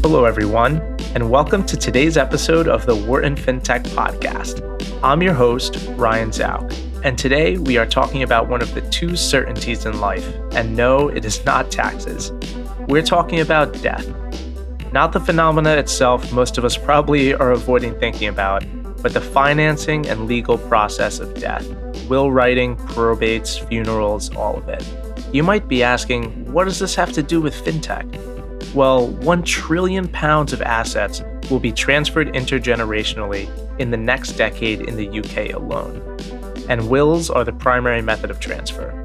Hello, everyone, and welcome to today's episode of the Wharton FinTech Podcast. I'm your host, Ryan Zauk, and today we are talking about one of the two certainties in life. And no, it is not taxes. We're talking about death. Not the phenomena itself, most of us probably are avoiding thinking about, but the financing and legal process of death will writing, probates, funerals, all of it. You might be asking, what does this have to do with fintech? Well, 1 trillion pounds of assets will be transferred intergenerationally in the next decade in the UK alone. And wills are the primary method of transfer.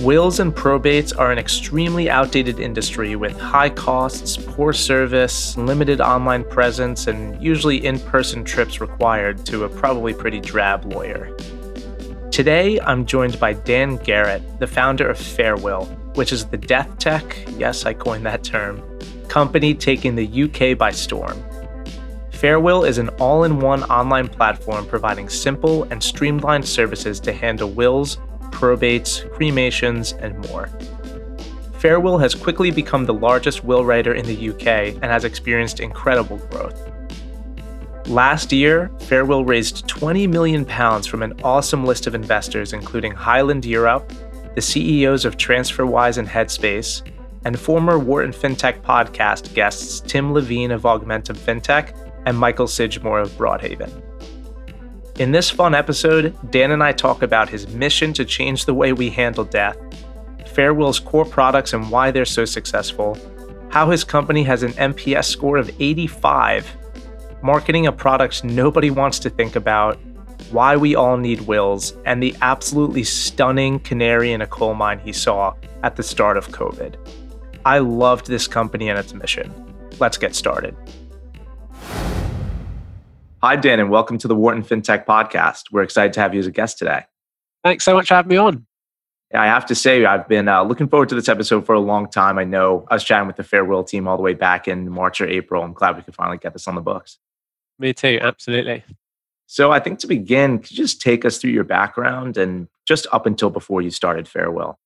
Wills and probates are an extremely outdated industry with high costs, poor service, limited online presence, and usually in person trips required to a probably pretty drab lawyer. Today, I'm joined by Dan Garrett, the founder of Farewill, which is the death tech, yes, I coined that term, company taking the UK by storm. Farewill is an all in one online platform providing simple and streamlined services to handle wills, probates, cremations, and more. Farewill has quickly become the largest will writer in the UK and has experienced incredible growth. Last year, Farewill raised 20 million pounds from an awesome list of investors including Highland Europe, the CEOs of TransferWise and Headspace, and former Wharton FinTech podcast guests Tim Levene of Augmentum FinTech and Michael Sidgmore of Broadhaven. In this fun episode, Dan and I talk about his mission to change the way we handle death, Farewill's core products and why they're so successful, how his company has an NPS score of 85, marketing a product nobody wants to think about, why we all need wills, and the absolutely stunning canary in a coal mine he saw at the start of COVID. I loved this company and its mission. Let's get started. Hi, Dan, and welcome to the Wharton FinTech Podcast. We're excited to have you as a guest today. Thanks so much for having me on. I have to say, I've been uh, looking forward to this episode for a long time. I know I was chatting with the Farewill team all the way back in March or April. I'm glad we could finally get this on the books. Me too, absolutely. So I think to begin, could you just take us through your background and just up until before you started Farewill?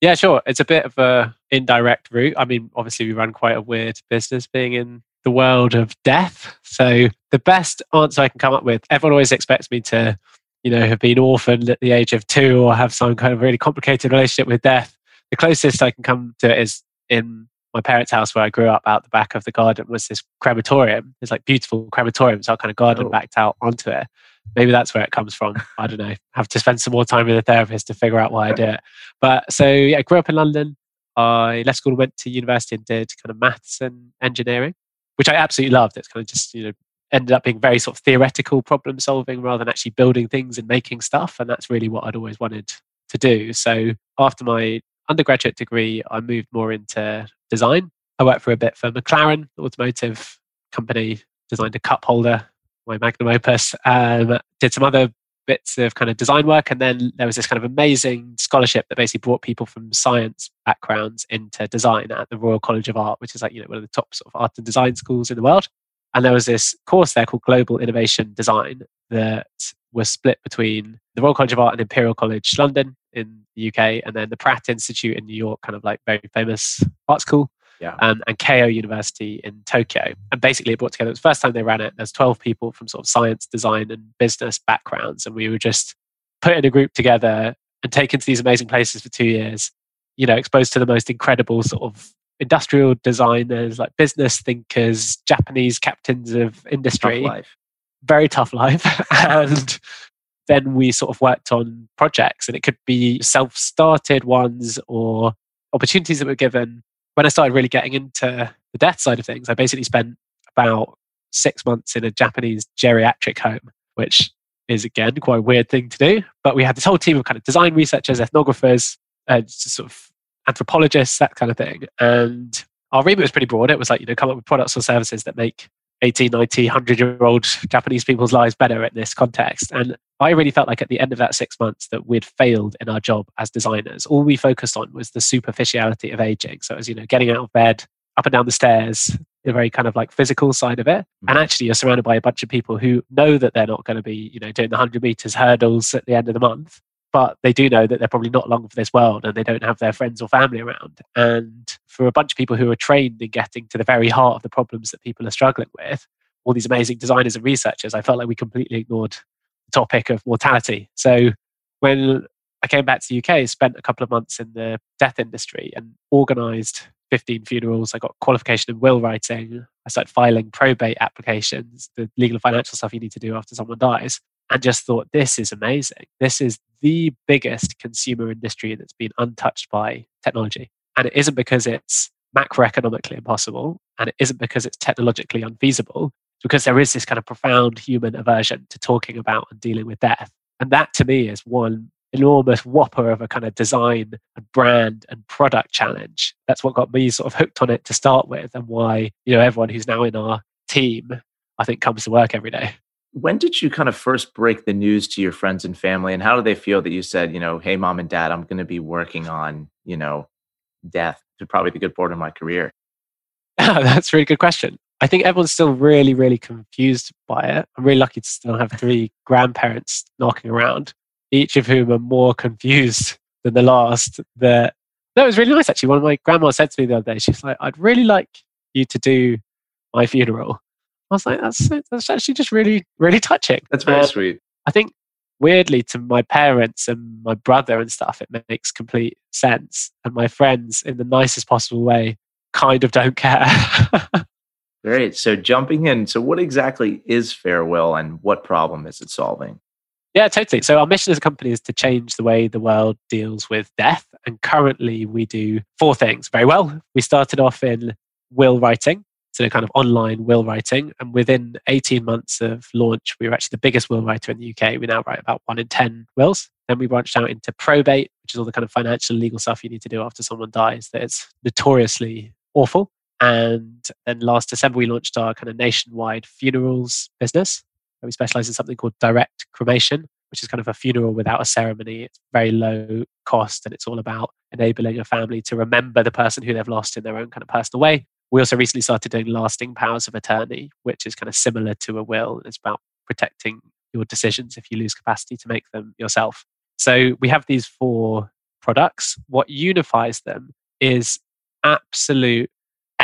Yeah, sure. It's a bit of a indirect route. I mean, obviously we run quite a weird business being in the world of death. So the best answer I can come up with, everyone always expects me to, you know, have been orphaned at the age of two or have some kind of really complicated relationship with death. The closest I can come to it is in my parents' house where I grew up out the back of the garden was this crematorium. It's like beautiful crematorium. So I kind of garden oh. backed out onto it. Maybe that's where it comes from. I don't know. have to spend some more time with a therapist to figure out why I do it. But so yeah, I grew up in London. I left school went to university and did kind of maths and engineering, which I absolutely loved. It's kind of just, you know, ended up being very sort of theoretical problem solving rather than actually building things and making stuff. And that's really what I'd always wanted to do. So after my undergraduate degree, I moved more into design. I worked for a bit for McLaren, automotive company, designed a cup holder, my magnum opus, um, did some other bits of kind of design work. And then there was this kind of amazing scholarship that basically brought people from science backgrounds into design at the Royal College of Art, which is like, you know, one of the top sort of art and design schools in the world. And there was this course there called Global Innovation Design that was split between the Royal College of Art and Imperial College London in the UK, and then the Pratt Institute in New York, kind of like very famous art school. Yeah. Um, and Keio University in Tokyo. And basically, it brought together, it was the first time they ran it. There's 12 people from sort of science, design, and business backgrounds. And we were just put in a group together and taken to these amazing places for two years, you know, exposed to the most incredible sort of industrial designers, like business thinkers, Japanese captains of industry. Tough life. Very tough life. and then we sort of worked on projects, and it could be self started ones or opportunities that were given. When I started really getting into the death side of things, I basically spent about six months in a Japanese geriatric home, which is again quite a weird thing to do. But we had this whole team of kind of design researchers, ethnographers, uh, sort of anthropologists, that kind of thing. And our remit was pretty broad. It was like, you know, come up with products or services that make 80, 90, 100 year old Japanese people's lives better in this context. And I really felt like at the end of that six months that we'd failed in our job as designers. All we focused on was the superficiality of aging. So it was, you know, getting out of bed, up and down the stairs, the very kind of like physical side of it. Mm-hmm. And actually, you're surrounded by a bunch of people who know that they're not going to be, you know, doing the 100 meters hurdles at the end of the month, but they do know that they're probably not long for this world and they don't have their friends or family around. And for a bunch of people who are trained in getting to the very heart of the problems that people are struggling with, all these amazing designers and researchers, I felt like we completely ignored topic of mortality. So when I came back to the UK, spent a couple of months in the death industry and organized 15 funerals. I got qualification in will writing. I started filing probate applications, the legal and financial stuff you need to do after someone dies, and just thought, this is amazing. This is the biggest consumer industry that's been untouched by technology. And it isn't because it's macroeconomically impossible, and it isn't because it's technologically unfeasible. Because there is this kind of profound human aversion to talking about and dealing with death. And that to me is one enormous whopper of a kind of design and brand and product challenge. That's what got me sort of hooked on it to start with, and why you know everyone who's now in our team, I think, comes to work every day. When did you kind of first break the news to your friends and family, and how do they feel that you said, you know, hey, mom and dad, I'm going to be working on, you know, death to probably the good part of my career? That's a really good question. I think everyone's still really, really confused by it. I'm really lucky to still have three grandparents knocking around each of whom are more confused than the last. That that was really nice actually. One of my grandma said to me the other day, she's like, "I'd really like you to do my funeral." I was like, "That's that's actually just really really touching." That's very um, sweet. I think weirdly to my parents and my brother and stuff, it makes complete sense, and my friends in the nicest possible way kind of don't care. Great. So jumping in, so what exactly is Farewill and what problem is it solving? Yeah, totally. So our mission as a company is to change the way the world deals with death. And currently we do four things very well. We started off in will writing, so kind of online will writing. And within 18 months of launch, we were actually the biggest will writer in the UK. We now write about one in 10 wills. Then we branched out into probate, which is all the kind of financial legal stuff you need to do after someone dies that is notoriously awful. And then last December, we launched our kind of nationwide funerals business we specialize in something called direct cremation, which is kind of a funeral without a ceremony. It's very low cost and it's all about enabling a family to remember the person who they've lost in their own kind of personal way. We also recently started doing lasting powers of attorney, which is kind of similar to a will. It's about protecting your decisions if you lose capacity to make them yourself. So we have these four products. What unifies them is absolute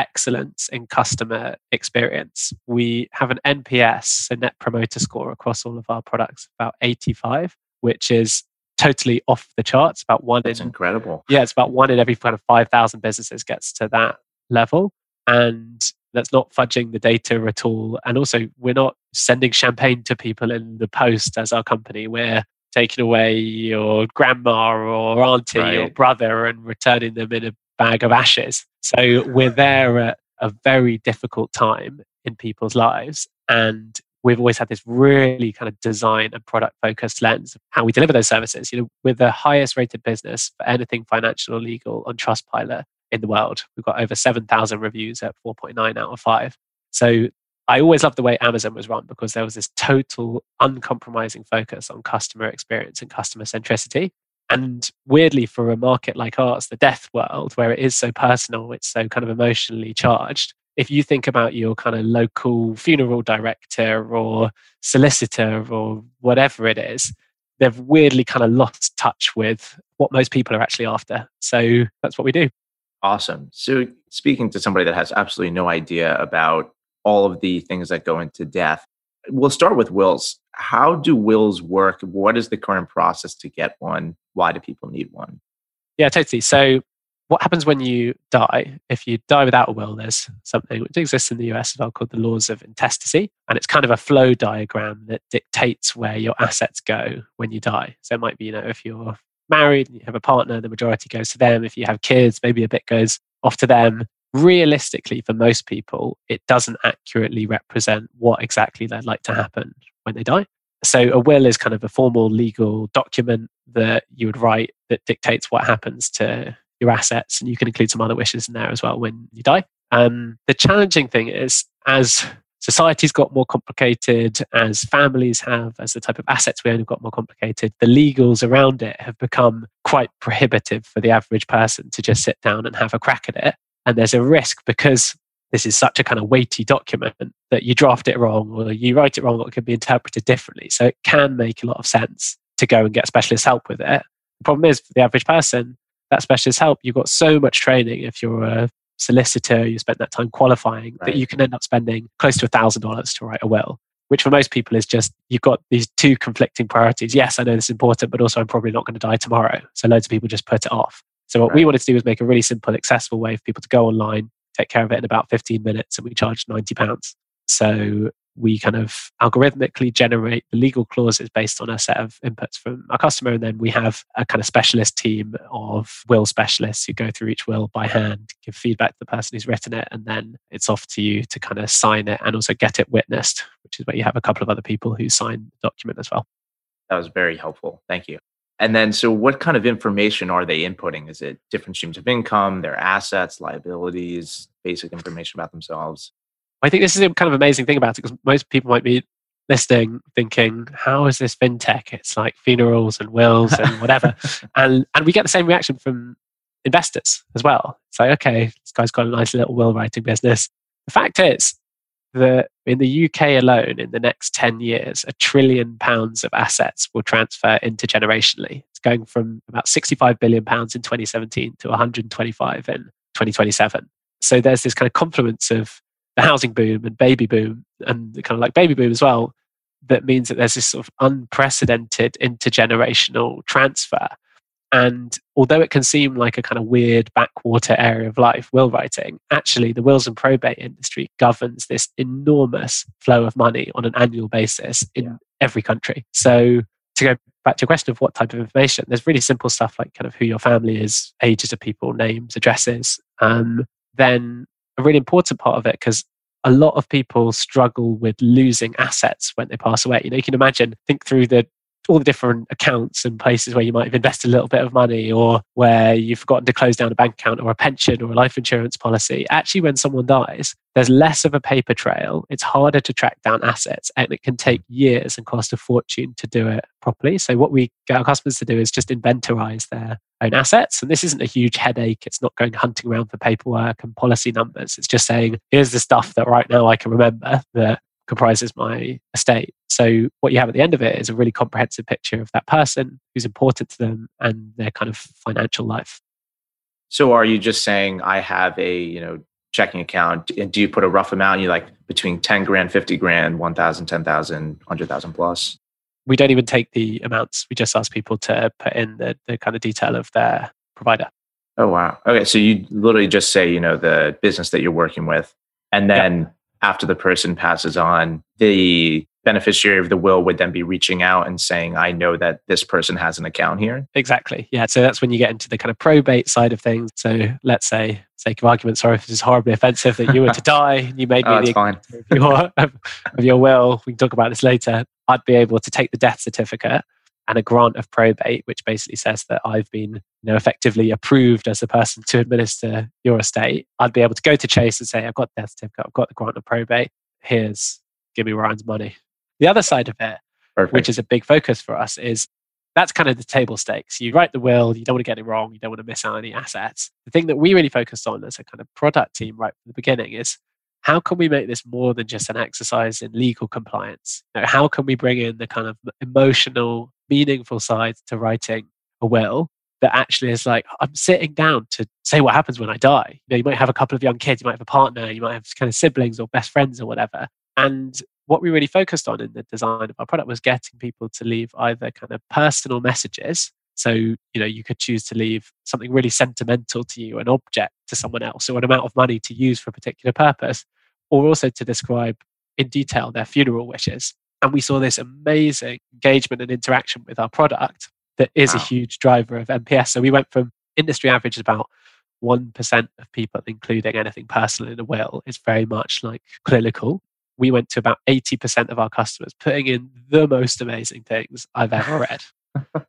excellence in customer experience. We have an NPS, a net promoter score across all of our products, about 85, which is totally off the charts. About one That's in incredible. Yeah, it's about one in every kind of 5,000 businesses gets to that level. And that's not fudging the data at all. And also, we're not sending champagne to people in the post as our company. We're taking away your grandma or auntie right. or brother and returning them in a bag of ashes. So we're there at a very difficult time in people's lives. And we've always had this really kind of design and product focused lens of how we deliver those services. You know, we're the highest rated business for anything financial or legal on Trustpilot in the world. We've got over 7,000 reviews at 4.9 out of 5. So I always loved the way Amazon was run because there was this total uncompromising focus on customer experience and customer centricity. And weirdly, for a market like ours, the death world, where it is so personal, it's so kind of emotionally charged. If you think about your kind of local funeral director or solicitor or whatever it is, they've weirdly kind of lost touch with what most people are actually after. So that's what we do. Awesome. So, speaking to somebody that has absolutely no idea about all of the things that go into death, we'll start with wills. How do wills work? What is the current process to get one? Why do people need one? Yeah, totally. So, what happens when you die? If you die without a will, there's something which exists in the US as well called the laws of intestacy. And it's kind of a flow diagram that dictates where your assets go when you die. So, it might be, you know, if you're married and you have a partner, the majority goes to them. If you have kids, maybe a bit goes off to them realistically, for most people, it doesn't accurately represent what exactly they'd like to happen when they die. So, a will is kind of a formal legal document that you would write that dictates what happens to your assets. And you can include some other wishes in there as well when you die. Um, the challenging thing is, as society's got more complicated, as families have, as the type of assets we own have got more complicated, the legals around it have become quite prohibitive for the average person to just sit down and have a crack at it. And there's a risk because this is such a kind of weighty document that you draft it wrong or you write it wrong or it can be interpreted differently. So it can make a lot of sense to go and get specialist help with it. The problem is for the average person, that specialist help, you've got so much training if you're a solicitor, you spent that time qualifying, right. that you can end up spending close to a thousand dollars to write a will which for most people is just you've got these two conflicting priorities. Yes, I know this is important, but also I'm probably not going to die tomorrow. So loads of people just put it off. So what right. we wanted to do was make a really simple, accessible way for people to go online, take care of it in about 15 minutes, and we charged 90 pounds. So we kind of algorithmically generate the legal clauses based on a set of inputs from our customer. And then we have a kind of specialist team of will specialists who go through each will by hand, give feedback to the person who's written it. And then it's off to you to kind of sign it and also get it witnessed, which is where you have a couple of other people who sign the document as well. That was very helpful. Thank you. And then, so what kind of information are they inputting? Is it different streams of income, their assets, liabilities, basic information about themselves? I think this is a kind of amazing thing about it because most people might be listening thinking, how is this fintech? It's like funerals and wills and whatever. and and we get the same reaction from investors as well. It's like, okay, this guy's got a nice little will writing business. The fact is that in the UK alone, in the next 10 mm. years, a trillion pounds of assets will transfer intergenerationally. It's going from about 65 billion pounds in 2017 to 125 in 2027. So there's this kind of confluence of the housing boom and baby boom and kind of like baby boom as well that means that there's this sort of unprecedented intergenerational transfer and although it can seem like a kind of weird backwater area of life, will writing, actually the wills and probate industry governs this enormous flow of money on an annual basis in yeah. every country. So to go back to your question of what type of information, there's really simple stuff like kind of who your family is, ages of people, names, addresses. Um, then a really important part of it because a lot of people struggle with losing assets when they pass away. You know, you can imagine, think through the all the different accounts and places where you might have invested a little bit of money or where you've forgotten to close down a bank account or a pension or a life insurance policy. Actually, when someone dies, there's less of a paper trail. It's harder to track down assets and it can take years and cost a fortune to do it properly. So, what we get our customers to do is just inventorize their own assets. And this isn't a huge headache. It's not going hunting around for paperwork and policy numbers. It's just saying, here's the stuff that right now I can remember that comprises my estate. So what you have at the end of it is a really comprehensive picture of that person who's important to them and their kind of financial life. So are you just saying I have a, you know, checking account and do you put a rough amount you like between 10 grand, 50 grand, 1000, 10,000, 100,000 plus? We don't even take the amounts. We just ask people to put in the, the kind of detail of their provider. Oh wow. Okay, so you literally just say, you know, the business that you're working with and then after the person passes on, the beneficiary of the will would then be reaching out and saying, I know that this person has an account here. Exactly. Yeah. So that's when you get into the kind of probate side of things. So let's say, sake of argument, sorry if this is horribly offensive, that you were to die, you made me oh, the fine. Of, your, of your will. We can talk about this later. I'd be able to take the death certificate and a grant of probate, which basically says that I've been you know, effectively approved as the person to administer your estate, I'd be able to go to Chase and say, I've got the death certificate, I've got the grant of probate, here's, give me Ryan's money. The other side of it, Perfect. which is a big focus for us, is that's kind of the table stakes. You write the will, you don't want to get it wrong, you don't want to miss out any assets. The thing that we really focused on as a kind of product team right from the beginning is how can we make this more than just an exercise in legal compliance? You know, how can we bring in the kind of emotional meaningful side to writing a will that actually is like I'm sitting down to say what happens when I die. You know, you might have a couple of young kids, you might have a partner, you might have kind of siblings or best friends or whatever. And what we really focused on in the design of our product was getting people to leave either kind of personal messages. So, you know, you could choose to leave something really sentimental to you, an object to someone else, or an amount of money to use for a particular purpose, or also to describe in detail their funeral wishes. And we saw this amazing engagement and interaction with our product that is wow. a huge driver of NPS. So we went from industry average about 1% of people including anything personal in a will is very much like clinical. We went to about 80% of our customers putting in the most amazing things I've ever read.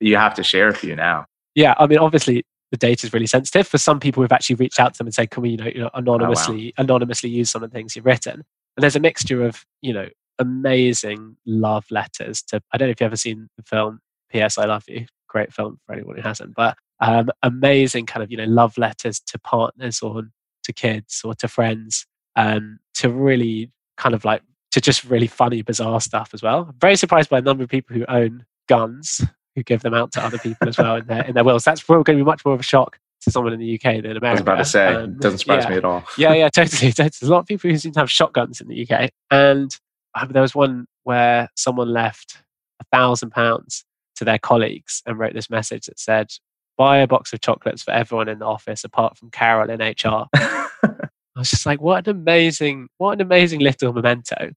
you have to share a few now. Yeah, I mean, obviously, the data is really sensitive. For some people, we've actually reached out to them and said, "Can we, you know, you know anonymously oh, wow. anonymously use some of the things you've written?" And there's a mixture of, you know, amazing love letters to. I don't know if you've ever seen the film P.S. I Love You. Great film for anyone who hasn't, but um, amazing kind of you know love letters to partners or to kids or to friends um, to really kind of like to just really funny, bizarre stuff as well. I'm very surprised by the number of people who own guns who give them out to other people as well in their in their wills. That's probably going to be much more of a shock to someone in the UK than America. I was about to say, um, doesn't surprise yeah. me at all. yeah, yeah, totally, totally. There's a lot of people who seem to have shotguns in the UK, and um, there was one where someone left a thousand pounds to their colleagues and wrote this message that said, "Buy a box of chocolates for everyone in the office apart from Carol in HR." I was just like, what an amazing, what an amazing little memento.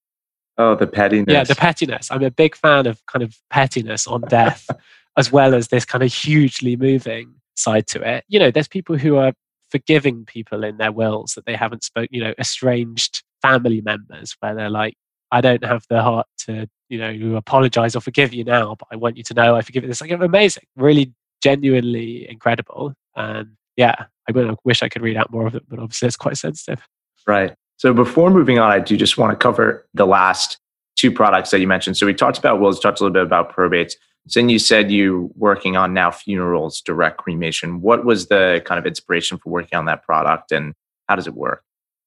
Oh, the pettiness. Yeah, the pettiness. I'm a big fan of kind of pettiness on death, as well as this kind of hugely moving side to it. You know, there's people who are forgiving people in their wills that they haven't spoke, you know, estranged family members where they're like, I don't have the heart to, you know, apologize or forgive you now, but I want you to know I forgive you. It's like amazing, really genuinely incredible. And yeah, I wish I could read out more of it, but obviously it's quite sensitive. Right. So before moving on, I do just want to cover the last two products that you mentioned. So we talked about wills, talked a little bit about probates. So then you said you're working on now funerals, direct cremation. What was the kind of inspiration for working on that product and how does it work?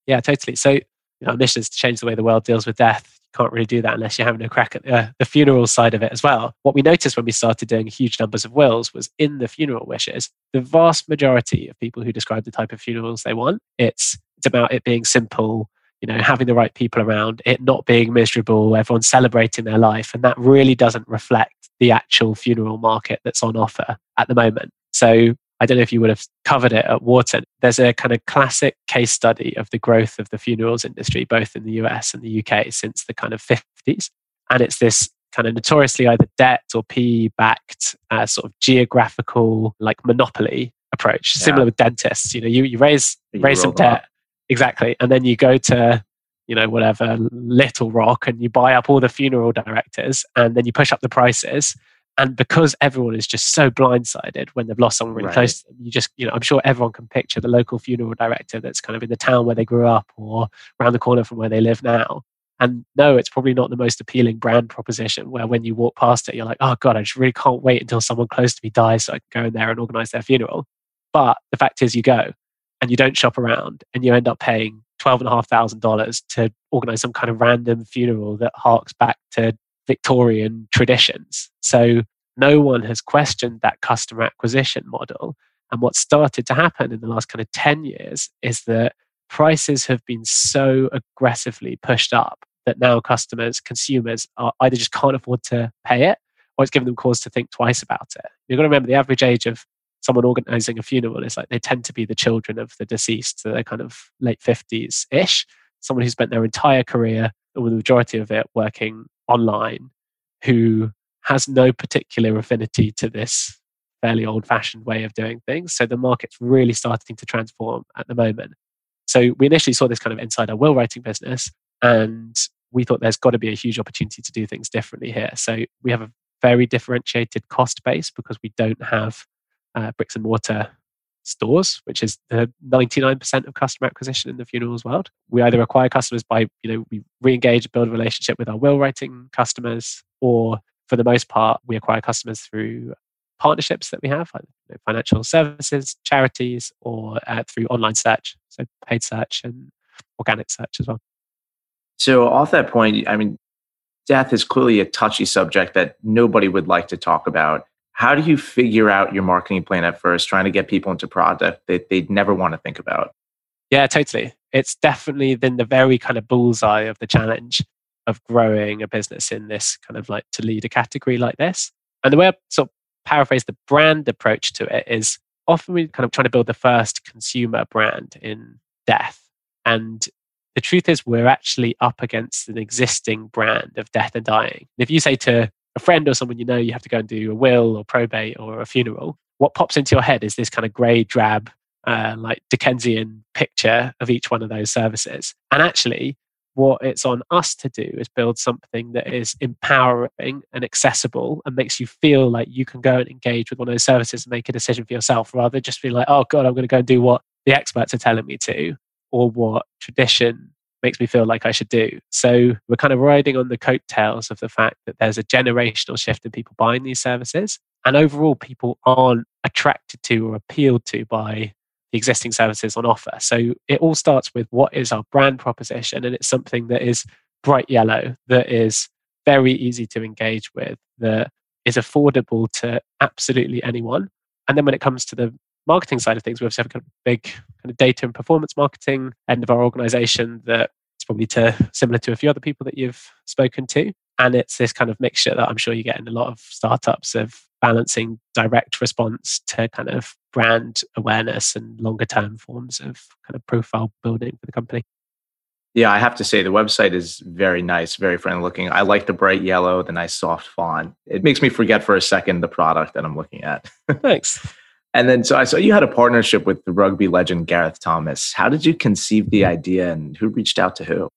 Yeah, totally. So you know, our mission is to change the way the world deals with death. Can't really do that unless you're having a crack at uh, the funeral side of it as well. What we noticed when we started doing huge numbers of wills was in the funeral wishes, the vast majority of people who describe the type of funerals they want, it's it's about it being simple, you know, having the right people around, it not being miserable, everyone celebrating their life. And that really doesn't reflect the actual funeral market that's on offer at the moment. So I don't know if you would have covered it at Wharton. There's a kind of classic case study of the growth of the funerals industry, both in the US and the UK since the kind of 50s. And it's this kind of notoriously either debt or PE backed uh, sort of geographical like monopoly approach, yeah. similar with dentists. You know, you, you raise, you raise some debt. Up Exactly. And then you go to, you know, whatever, Little Rock and you buy up all the funeral directors and then you push up the prices. And because everyone is just so blindsided when they've lost someone really right. close to them, you just, you know, I'm sure everyone can picture the local funeral director that's kind of in the town where they grew up or around the corner from where they live now. And no, it's probably not the most appealing brand proposition where when you walk past it, you're like, oh God, I just really can't wait until someone close to me dies so I can go in there and organize their funeral. But the fact is, you go and you don't shop around and you end up paying $12,500 to organize some kind of random funeral that harks back to Victorian traditions. So no one has questioned that customer acquisition model. And what started to happen in the last kind of 10 years is that prices have been so aggressively pushed up that now customers, consumers are either just can't afford to pay it or it's given them cause to think twice about it. You've got to remember the average age of someone organizing a funeral is like they tend to be the children of the deceased, so they're kind of late 50s ish. Someone who spent their entire career, or the majority of it, working online, who has no particular affinity to this fairly old fashioned way of doing things. So the market's really starting to transform at the moment. So we initially saw this kind of inside our will writing business, and we thought there's got to be a huge opportunity to do things differently here. So we have a very differentiated cost base because we don't have uh, bricks and mortar stores, which is the 99% of customer acquisition in the funerals world. We either acquire customers by, you know, we re-engage, build a relationship with our will writing customers, or for the most part, we acquire customers through partnerships that we have, like financial services, charities, or uh, through online search, so paid search and organic search as well. So, off that point, I mean, death is clearly a touchy subject that nobody would like to talk about how do you figure out your marketing plan at first trying to get people into product that they'd never want to think about? Yeah totally. It's definitely been the very kind of bullseye of the challenge of growing a business in this kind of like to lead a category like this. And the way i sort of paraphrase the brand approach to it is often we're kind of trying to build the first consumer brand in death. And the truth is we're actually up against an existing brand of death and dying. If you say to a friend or someone you know you have to go and do a will or probate or a funeral, what pops into your head is this kind of grey drab, uh, like Dickensian picture of each one of those services. And actually, what it's on us to do is build something that is empowering and accessible and makes you feel like you can go and engage with one of those services and make a decision for yourself rather than just be like, oh God, I'm going to go and do what the experts are telling me to or what tradition makes me feel like I should do. So we're kind of riding on the coattails of the fact that there's a generational shift in people buying these services. And overall, people aren't attracted to or appealed to by the existing services on offer. So it all starts with what is our brand proposition, and it's something that is bright yellow, that is very easy to engage with, that is affordable to absolutely anyone. And then when it comes to the marketing side of things, we have a kind of big kind of data and performance marketing end of our organization that probably to similar to a few other people that you've spoken to. And it's this kind of mixture that I'm sure you get in a lot of startups of balancing direct response to kind of brand awareness and longer term forms of kind of profile building for the company. Yeah, I have to say the website is very nice, very friendly looking. I like the bright yellow, the nice soft font. It makes me forget for a second the product that I'm looking at. Thanks. And then, so I saw you had a partnership with the rugby legend Gareth Thomas. How did you conceive the idea and who reached out to who?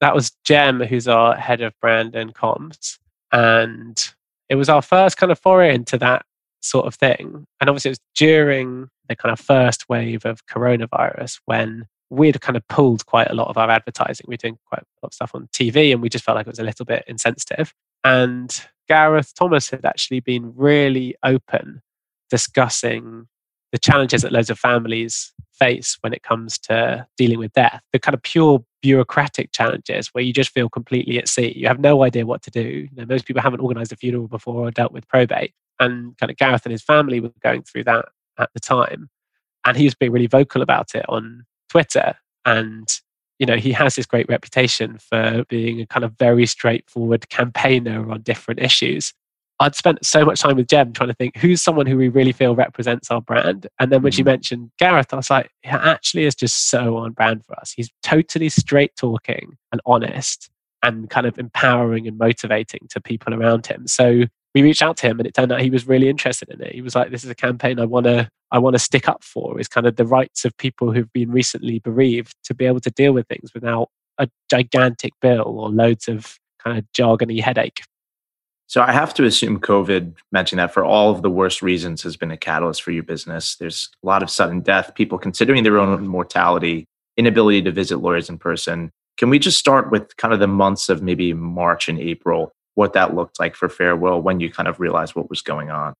That was Jem, who's our head of brand and comms. And it was our first kind of foray into that sort of thing. And obviously, it was during the kind of first wave of coronavirus when we'd kind of pulled quite a lot of our advertising. We were doing quite a lot of stuff on TV and we just felt like it was a little bit insensitive. And Gareth Thomas had actually been really open discussing the challenges that loads of families face when it comes to dealing with death, the kind of pure bureaucratic challenges where you just feel completely at sea. You have no idea what to do. You know, most people haven't organized a funeral before or dealt with probate. And kind of Gareth and his family were going through that at the time. And he was being really vocal about it on Twitter. And, you know, he has this great reputation for being a kind of very straightforward campaigner on different issues. I'd spent so much time with Jem trying to think who's someone who we really feel represents our brand. And then when she mm-hmm. mentioned Gareth, I was like, he actually is just so on brand for us. He's totally straight talking and honest and kind of empowering and motivating to people around him. So we reached out to him and it turned out he was really interested in it. He was like, this is a campaign I want to I want to stick up for is kind of the rights of people who've been recently bereaved to be able to deal with things without a gigantic bill or loads of kind of jargony headache. So I have to assume COVID, mentioning that for all of the worst reasons, has been a catalyst for your business. There's a lot of sudden death, people considering their own mortality, inability to visit lawyers in person. Can we just start with kind of the months of maybe March and April? what that looked like for Farewill when you kind of realized what was going on.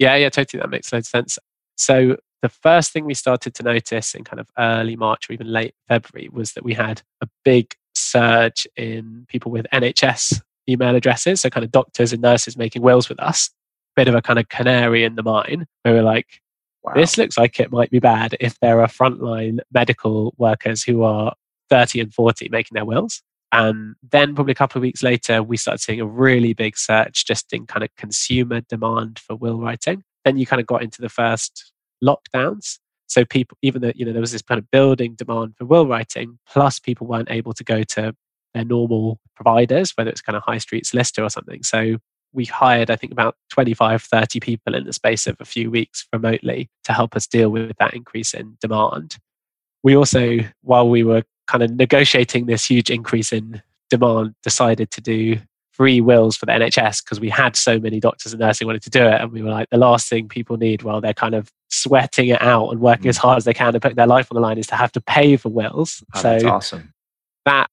Yeah, yeah, totally. That makes of sense. So the first thing we started to notice in kind of early March or even late February was that we had a big surge in people with NHS email addresses. So kind of doctors and nurses making wills with us. Bit of a kind of canary in the mine. We were like, wow. this looks like it might be bad if there are frontline medical workers who are 30 and 40 making their wills. And then, probably a couple of weeks later, we started seeing a really big surge just in kind of consumer demand for will writing. Then you kind of got into the first lockdowns. So people, even though you know there was this kind of building demand for will writing, plus people weren't able to go to their normal providers, whether it's kind of high street solicitor or something. So we hired, I think, about 25, 30 people in the space of a few weeks remotely to help us deal with that increase in demand. We also, while we were kind of negotiating this huge increase in demand, decided to do free wills for the NHS because we had so many doctors and nursing wanted to do it. And we were like, the last thing people need while they're kind of sweating it out and working mm. as hard as they can and putting their life on the line is to have to pay for wills. Oh, so that's awesome. That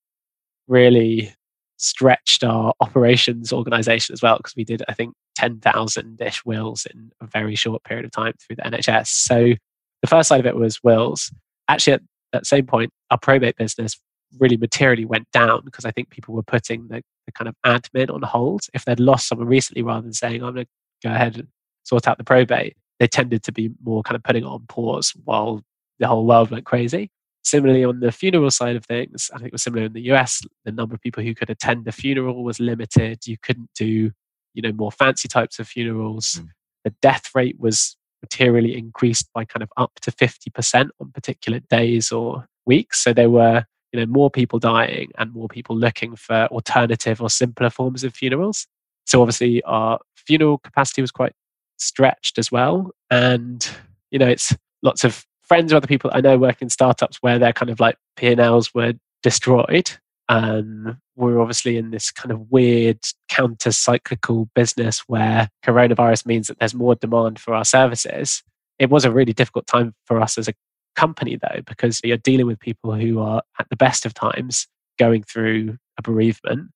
really stretched our operations organization as well because we did, I think, 10,000 ish wills in a very short period of time through the NHS. So the first side of it was wills. Actually, at that same point, our probate business really materially went down because I think people were putting the, the kind of admin on hold. If they'd lost someone recently, rather than saying, I'm going to go ahead and sort out the probate, they tended to be more kind of putting on pause while the whole world went crazy. Similarly, on the funeral side of things, I think it was similar in the US. The number of people who could attend a funeral was limited. You couldn't do, you know, more fancy types of funerals. Mm. The death rate was materially increased by kind of up to 50% on particular days or weeks. So there were you know more people dying and more people looking for alternative or simpler forms of funerals. So obviously our funeral capacity was quite stretched as well. And you know it's lots of friends or other people I know work in startups where their kind of like P&Ls were destroyed um, we're obviously in this kind of weird counter cyclical business where coronavirus means that there's more demand for our services. It was a really difficult time for us as a company, though, because you're dealing with people who are at the best of times going through a bereavement.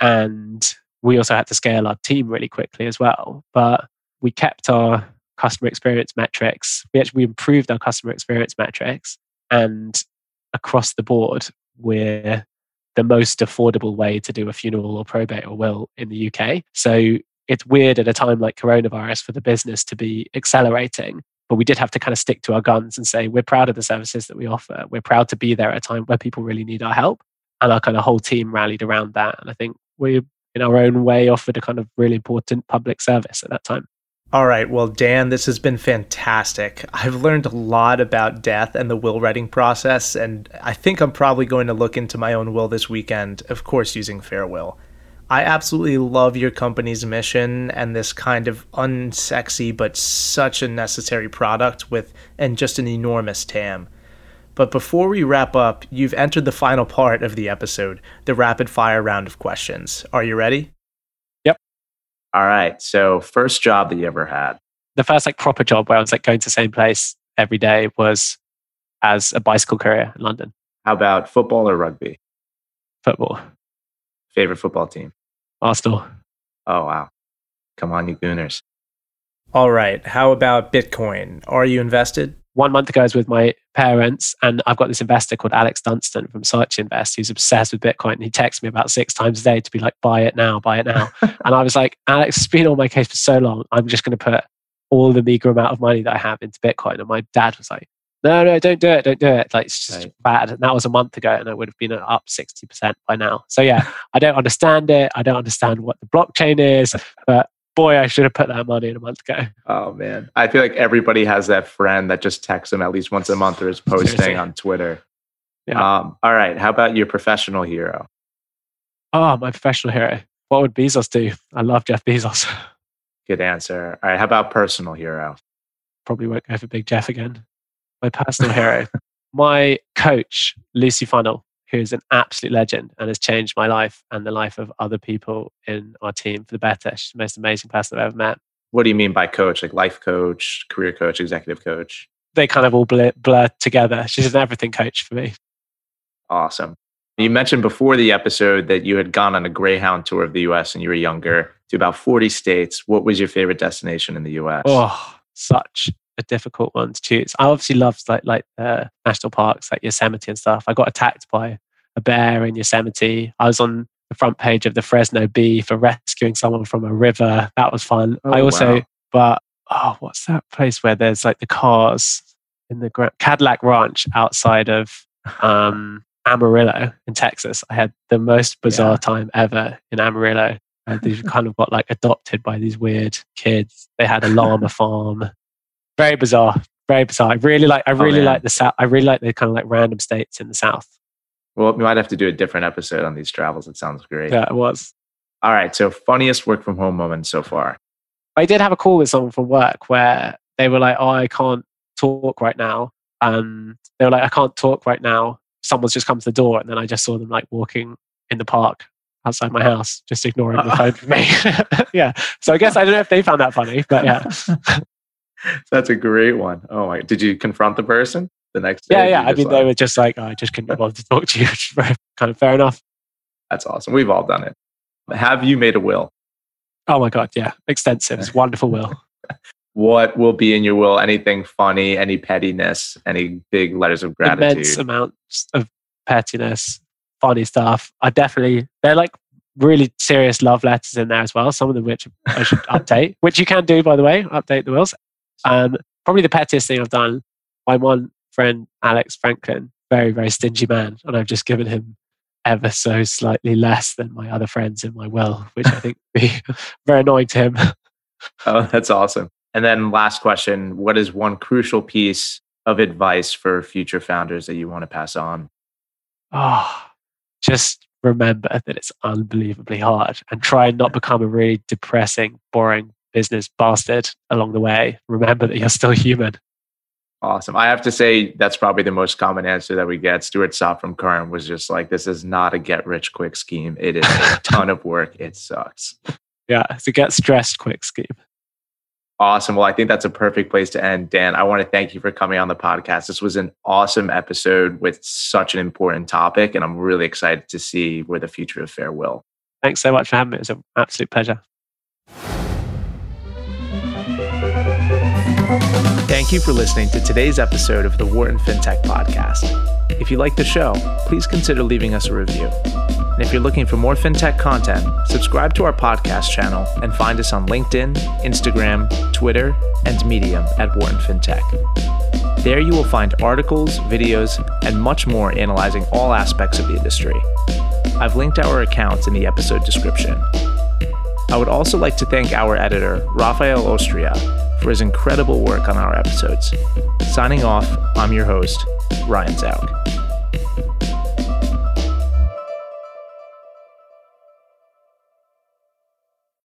And we also had to scale our team really quickly as well. But we kept our customer experience metrics. We actually we improved our customer experience metrics, and across the board, we're the most affordable way to do a funeral or probate or will in the UK. So it's weird at a time like coronavirus for the business to be accelerating. But we did have to kind of stick to our guns and say, we're proud of the services that we offer. We're proud to be there at a time where people really need our help. And our kind of whole team rallied around that. And I think we, in our own way, offered a kind of really important public service at that time. All right. Well, Dan, this has been fantastic. I've learned a lot about death and the will writing process, and I think I'm probably going to look into my own will this weekend, of course, using Farewill. I absolutely love your company's mission and this kind of unsexy but such a necessary product with and just an enormous TAM. But before we wrap up, you've entered the final part of the episode, the rapid fire round of questions. Are you ready? All right. So, first job that you ever had? The first like proper job where I was like going to the same place every day was as a bicycle courier in London. How about football or rugby? Football. Favorite football team? Arsenal. Oh wow. Come on, you Gooners. All right. How about Bitcoin? Are you invested? one month ago I was with my parents and I've got this investor called Alex Dunsdon from Saatchinvest who's obsessed with Bitcoin. And he texts me about six times a day to be like, buy it now, buy it now. and I was like, Alex, it's been on my case for so long. I'm just going to put all the meager amount of money that I have into Bitcoin. And my dad was like, no, no, don't do it, don't do it. Like it's just right. bad. And that was a month ago, and I would have been up sixty percent by now. So yeah, I don't understand it. I don't understand what the blockchain is, but boy, I should have put that money in a month ago. Oh man, I feel like everybody has that friend that just texts them at least once a month or is posting Seriously. on Twitter. Yeah. Um, all right, how about your professional hero? Oh, my professional hero. What would Bezos do? I love Jeff Bezos. Good answer. All right, how about personal hero? Probably won't go for Big Jeff again. My personal hero. My coach, Lucy Funnell who's an absolute legend and has changed my life and the life of other people in our team for the better. She's the most amazing person I've ever met. What do you mean by coach? Like life coach, career coach, executive coach? They kind of all blur, blur together. She's an everything coach for me. Awesome. You mentioned before the episode that you had gone on a Greyhound tour of the US and you were younger to about 40 states. What was your favorite destination in the US? Oh, such a difficult one to choose. I obviously loved like like uh, national parks like Yosemite and stuff. I got attacked by a bear in Yosemite. I was on the front page of the Fresno Bee for rescuing someone from a river. That was fun. Oh, I also, wow. but oh, what's that place where there's like the cars in the gra- Cadillac Ranch outside of um, Amarillo in Texas. I had the most bizarre yeah. time ever in Amarillo. Uh, they kind of got like adopted by these weird kids. They had a llama farm very bizarre. Very bizarre. I really like. I oh, really oh, like the south. I really like the kind of like random states in the south. Well, we might have to do a different episode on these travels. It sounds great. Yeah, it was. All right. So, funniest work from home moment so far. I did have a call with someone from work where they were like, "Oh, I can't talk right now." and they were like, "I can't talk right now." Someone's just come to the door, and then I just saw them like walking in the park outside my house, just ignoring the phone for me. yeah. So I guess I don't know if they found that funny, but yeah. That's a great one. Oh my! Did you confront the person the next day? Yeah, yeah. I mean, like... they were just like, oh, I just couldn't bother to talk to you. kind of fair enough. That's awesome. We've all done it. Have you made a will? Oh my god, yeah, extensive. It's wonderful will. what will be in your will? Anything funny? Any pettiness? Any big letters of gratitude? Immense amounts of pettiness, funny stuff. I definitely they're like really serious love letters in there as well. Some of them which I should update, which you can do by the way. Update the wills. Um, probably the pettiest thing I've done. My one friend, Alex Franklin, very, very stingy man. And I've just given him ever so slightly less than my other friends in my will, which I think would be very annoying to him. oh, that's awesome. And then last question What is one crucial piece of advice for future founders that you want to pass on? Oh, just remember that it's unbelievably hard and try and not become a really depressing, boring business bastard along the way. Remember that you're still human. Awesome. I have to say that's probably the most common answer that we get. Stuart Sopp from Current was just like, "This is not a get rich quick scheme. It is a ton of work. It sucks." Yeah, it's a get stressed quick scheme. Awesome. Well, I think that's a perfect place to end. Dan, I want to thank you for coming on the podcast. This was an awesome episode with such an important topic, and I'm really excited to see where the future of Farewill. Thanks so much for having me. It's an absolute pleasure. Thank you for listening to today's episode of the Wharton FinTech Podcast. If you like the show, please consider leaving us a review. And if you're looking for more FinTech content, subscribe to our podcast channel and find us on LinkedIn, Instagram, Twitter, and Medium at Wharton FinTech. There you will find articles, videos, and much more analyzing all aspects of the industry. I've linked our accounts in the episode description. I would also like to thank our editor, Rafael Ostria, for his incredible work on our episodes. Signing off, I'm your host, Ryan Zauk.